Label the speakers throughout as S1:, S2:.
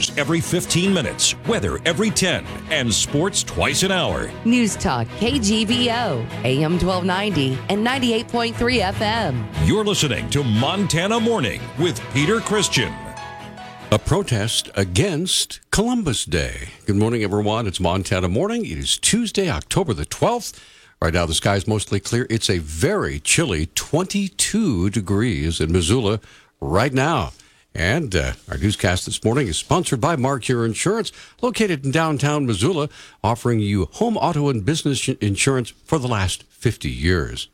S1: News every 15 minutes, weather every 10, and sports twice an hour.
S2: News Talk KGVO, AM 1290 and 98.3 FM.
S1: You're listening to Montana Morning with Peter Christian.
S3: A protest against Columbus Day. Good morning, everyone. It's Montana Morning. It is Tuesday, October the 12th. Right now, the sky's mostly clear. It's a very chilly 22 degrees in Missoula right now. And uh, our newscast this morning is sponsored by Mark Your Insurance, located in downtown Missoula, offering you home, auto, and business insurance for the last 50 years.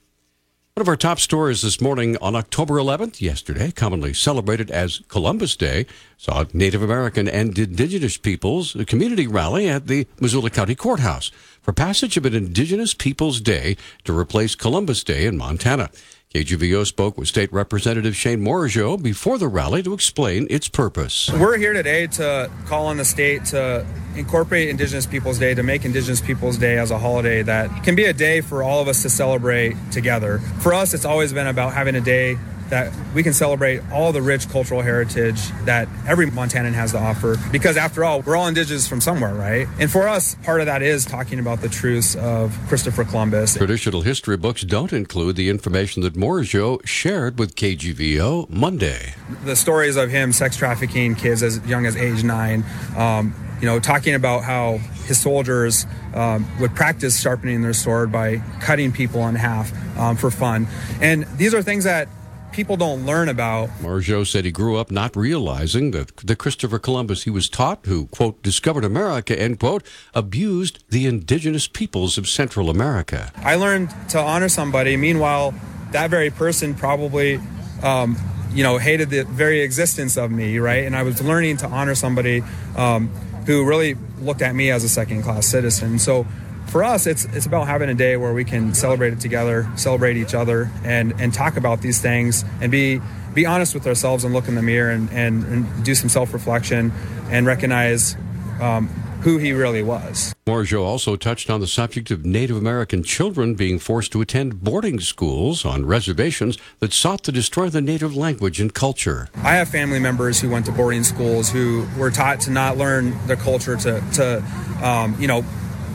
S3: One of our top stories this morning on October 11th, yesterday, commonly celebrated as Columbus Day, saw Native American and Indigenous peoples a community rally at the Missoula County Courthouse for passage of an Indigenous Peoples Day to replace Columbus Day in Montana. KGVO spoke with State Representative Shane Morigeau before the rally to explain its purpose.
S4: We're here today to call on the state to incorporate Indigenous Peoples Day, to make Indigenous Peoples Day as a holiday that can be a day for all of us to celebrate together. For us, it's always been about having a day that we can celebrate all the rich cultural heritage that every Montanan has to offer. Because after all, we're all indigenous from somewhere, right? And for us, part of that is talking about the truths of Christopher Columbus.
S3: Traditional history books don't include the information that Morigeau shared with KGVO Monday.
S4: The stories of him sex trafficking kids as young as age nine. Um, you know, talking about how his soldiers um, would practice sharpening their sword by cutting people in half um, for fun. And these are things that people don't learn about.
S3: Morigeau said he grew up not realizing that the Christopher Columbus he was taught, who, quote, discovered America, end quote, abused the indigenous peoples of Central America.
S4: I learned to honor somebody. Meanwhile, that very person probably, um, you know, hated the very existence of me, right? And I was learning to honor somebody um, who really looked at me as a second class citizen. So for us, it's it's about having a day where we can celebrate it together, celebrate each other, and and talk about these things and be be honest with ourselves and look in the mirror and and, and do some self reflection and recognize. Um, who he really was.
S3: Morigeau also touched on the subject of Native American children being forced to attend boarding schools on reservations that sought to destroy the native language and culture.
S4: I have family members who went to boarding schools who were taught to not learn the culture, to, to um, you know,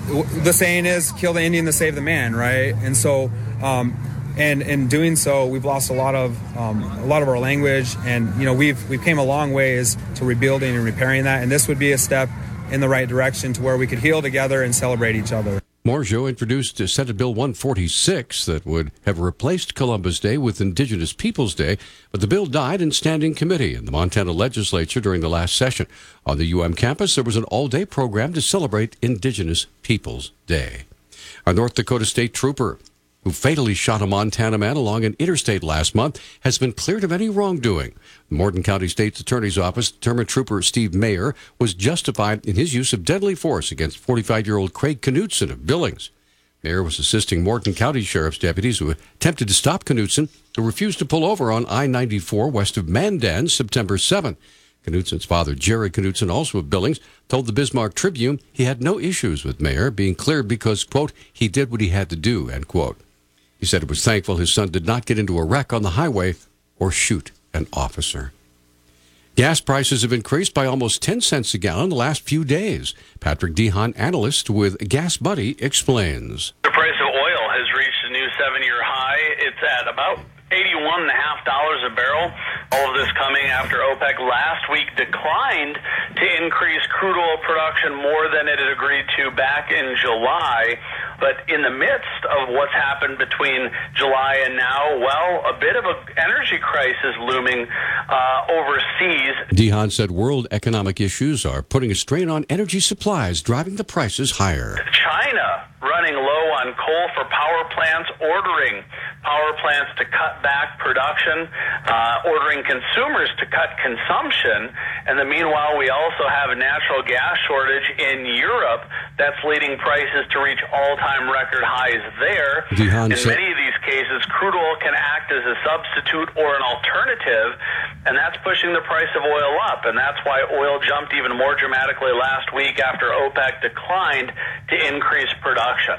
S4: the saying is kill the Indian to save the man, right? And so, um, and in doing so, we've lost a lot of um, a lot of our language, and you know we've we've came a long ways to rebuilding and repairing that, and this would be a step in the right direction to where we could heal together and celebrate each other.
S3: Morigeau introduced Senate Bill 146 that would have replaced Columbus Day with Indigenous Peoples Day, but the bill died in standing committee in the Montana legislature during the last session. On the UM campus, there was an all day program to celebrate Indigenous Peoples Day. Our North Dakota State Trooper who fatally shot a Montana man along an interstate last month, has been cleared of any wrongdoing. The Morton County State's Attorney's Office determined Trooper Steve Mayer was justified in his use of deadly force against 45 year old Craig Knutson of Billings. Mayer was assisting Morton County Sheriff's deputies who attempted to stop Knutson, who refused to pull over on I 94 west of Mandan September 7. Knutson's father, Jerry Knutson, also of Billings, told the Bismarck Tribune he had no issues with Mayer being cleared because, quote, he did what he had to do, end quote. He said he was thankful his son did not get into a wreck on the highway or shoot an officer. Gas prices have increased by almost 10 cents a gallon the last few days. Patrick De Haan, analyst with GasBuddy, explains.
S5: The price of oil has reached a new seven year high. It's at about $81.5 a barrel. All of this coming after OPEC last week declined to increase crude oil production more than it had agreed to back in July. But in the midst of what's happened between July and now, well, a bit of an energy crisis looming uh, overseas.
S3: De Haan said world economic issues are putting a strain on energy supplies, driving the prices higher.
S5: China running low on coal for power plants, ordering power plants to cut back production, uh, ordering consumers to cut consumption. And then meanwhile, we also have a natural gas shortage in Europe that's leading prices to reach all-time record highs there.
S3: De Haan
S5: in many of these cases, crude oil can act as a substitute or an alternative, and that's pushing the price of oil up. And that's why oil jumped even more dramatically last week after OPEC declined to increase production.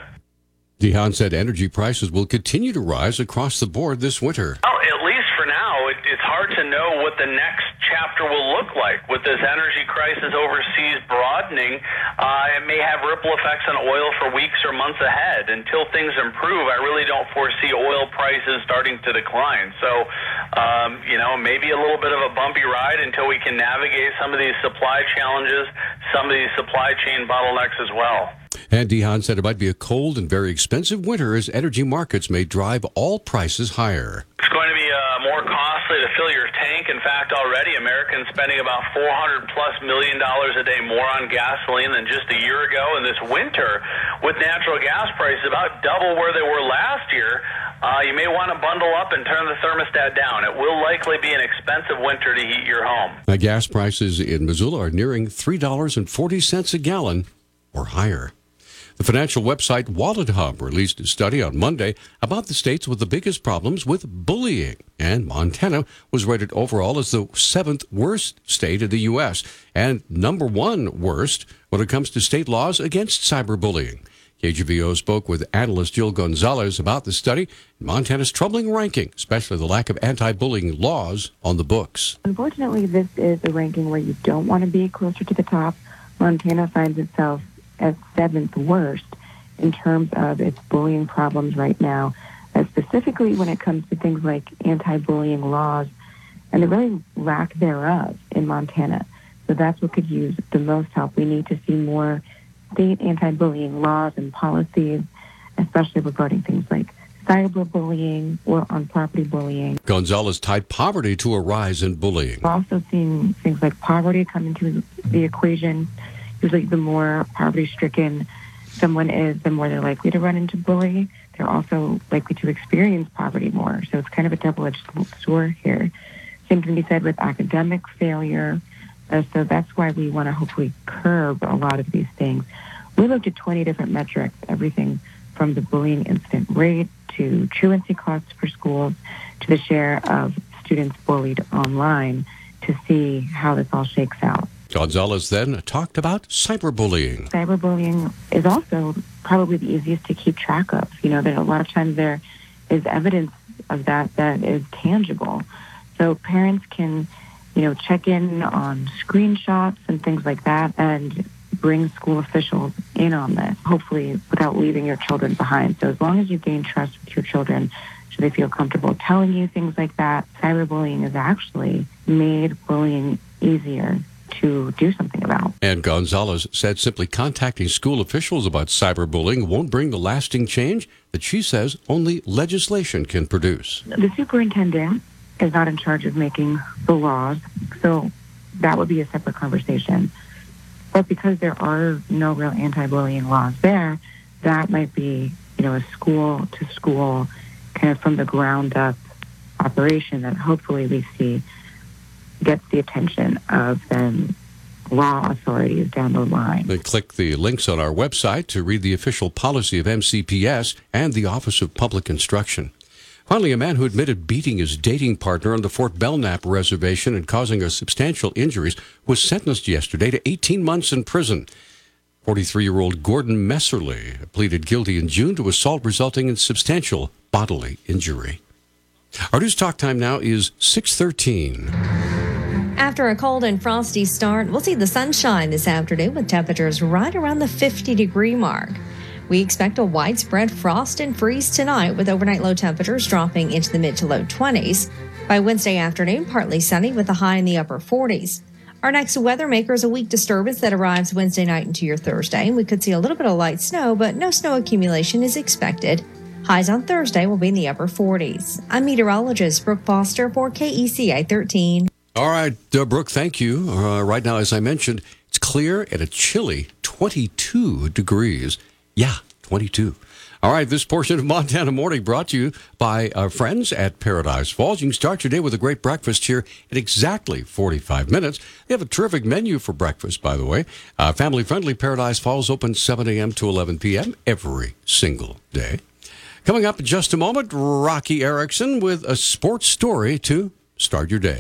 S3: De Haan said energy prices will continue to rise across the board this winter.
S5: Oh, at least for now, it, it's hard to know what the next chapter will look like with this energy crisis overseas broadening. Uh, it may have ripple effects on oil for weeks or months ahead. Until things improve, I really don't foresee oil prices starting to decline. So, um, you know, maybe a little bit of a bumpy ride until we can navigate some of these supply challenges, some of these supply chain bottlenecks as well.
S3: And De Haan said it might be a cold and very expensive winter as energy markets may drive all prices higher.
S5: It's going to be uh, more costly to fill your tank. In fact, already Americans spending about 400 plus million dollars a day more on gasoline than just a year ago. And this winter, with natural gas prices about double where they were last year, uh, you may want to bundle up and turn the thermostat down. It will likely be an expensive winter to heat your home.
S3: Now, gas prices in Missoula are nearing $3.40 a gallon or higher. The financial website WalletHub released a study on Monday about the states with the biggest problems with bullying, and Montana was rated overall as the seventh worst state in the U.S. and number one worst when it comes to state laws against cyberbullying. KGVO spoke with analyst Jill Gonzalez about the study and Montana's troubling ranking, especially the lack of anti-bullying laws on the books.
S6: Unfortunately, this is a ranking where you don't want to be closer to the top. Montana finds itself as seventh worst in terms of its bullying problems right now, uh, specifically when it comes to things like anti-bullying laws and the really lack thereof in Montana. So that's what could use the most help. We need to see more state anti-bullying laws and policies, especially regarding things like cyberbullying or on property bullying.
S3: Gonzalez tied poverty to a rise in bullying.
S6: We're also seeing things like poverty come into the equation usually the more poverty stricken someone is, the more they're likely to run into bullying. They're also likely to experience poverty more. So it's kind of a double edged sword here. Same can be said with academic failure. Uh, so that's why we want to hopefully curb a lot of these things. We looked at 20 different metrics, everything from the bullying incident rate to truancy costs for schools to the share of students bullied online to see how this all shakes out.
S3: Gonzalez then talked about cyberbullying.
S6: Cyberbullying is also probably the easiest to keep track of. You know, that a lot of times there is evidence of that that is tangible. So parents can, you know, check in on screenshots and things like that and bring school officials in on this, hopefully without leaving your children behind. So as long as you gain trust with your children, so they feel comfortable telling you things like that, cyberbullying has actually made bullying easier to do something about.
S3: And Gonzalez said simply contacting school officials about cyberbullying won't bring the lasting change that she says only legislation can produce.
S6: The superintendent is not in charge of making the laws, so that would be a separate conversation. But because there are no real anti-bullying laws there, that might be, you know, a school to school kind of from the ground up operation that hopefully we see gets the attention of the law authorities down the line.
S3: Then click the links on our website to read the official policy of MCPS and the Office of Public Instruction. Finally, a man who admitted beating his dating partner on the Fort Belknap reservation and causing her substantial injuries was sentenced yesterday to 18 months in prison. 43 year old Gordon Messerly pleaded guilty in June to assault resulting in substantial bodily injury. Our news talk time now is 613.
S7: After a cold and frosty start, we'll see the sunshine this afternoon with temperatures right around the 50 degree mark. We expect a widespread frost and freeze tonight with overnight low temperatures dropping into the mid to low 20s. By Wednesday afternoon, partly sunny with a high in the upper 40s. Our next weather maker is a weak disturbance that arrives Wednesday night into your Thursday. We could see a little bit of light snow, but no snow accumulation is expected. Highs on Thursday will be in the upper 40s. I'm meteorologist Brooke Foster for KECI 13.
S3: All right, uh, Brooke, thank you. Uh, right now, as I mentioned, it's clear at a chilly 22 degrees. Yeah, 22. All right, this portion of Montana Morning brought to you by our friends at Paradise Falls. You can start your day with a great breakfast here in exactly 45 minutes. They have a terrific menu for breakfast, by the way. Uh, family friendly Paradise Falls open 7 a.m. to 11 p.m. every single day. Coming up in just a moment, Rocky Erickson with a sports story to start your day.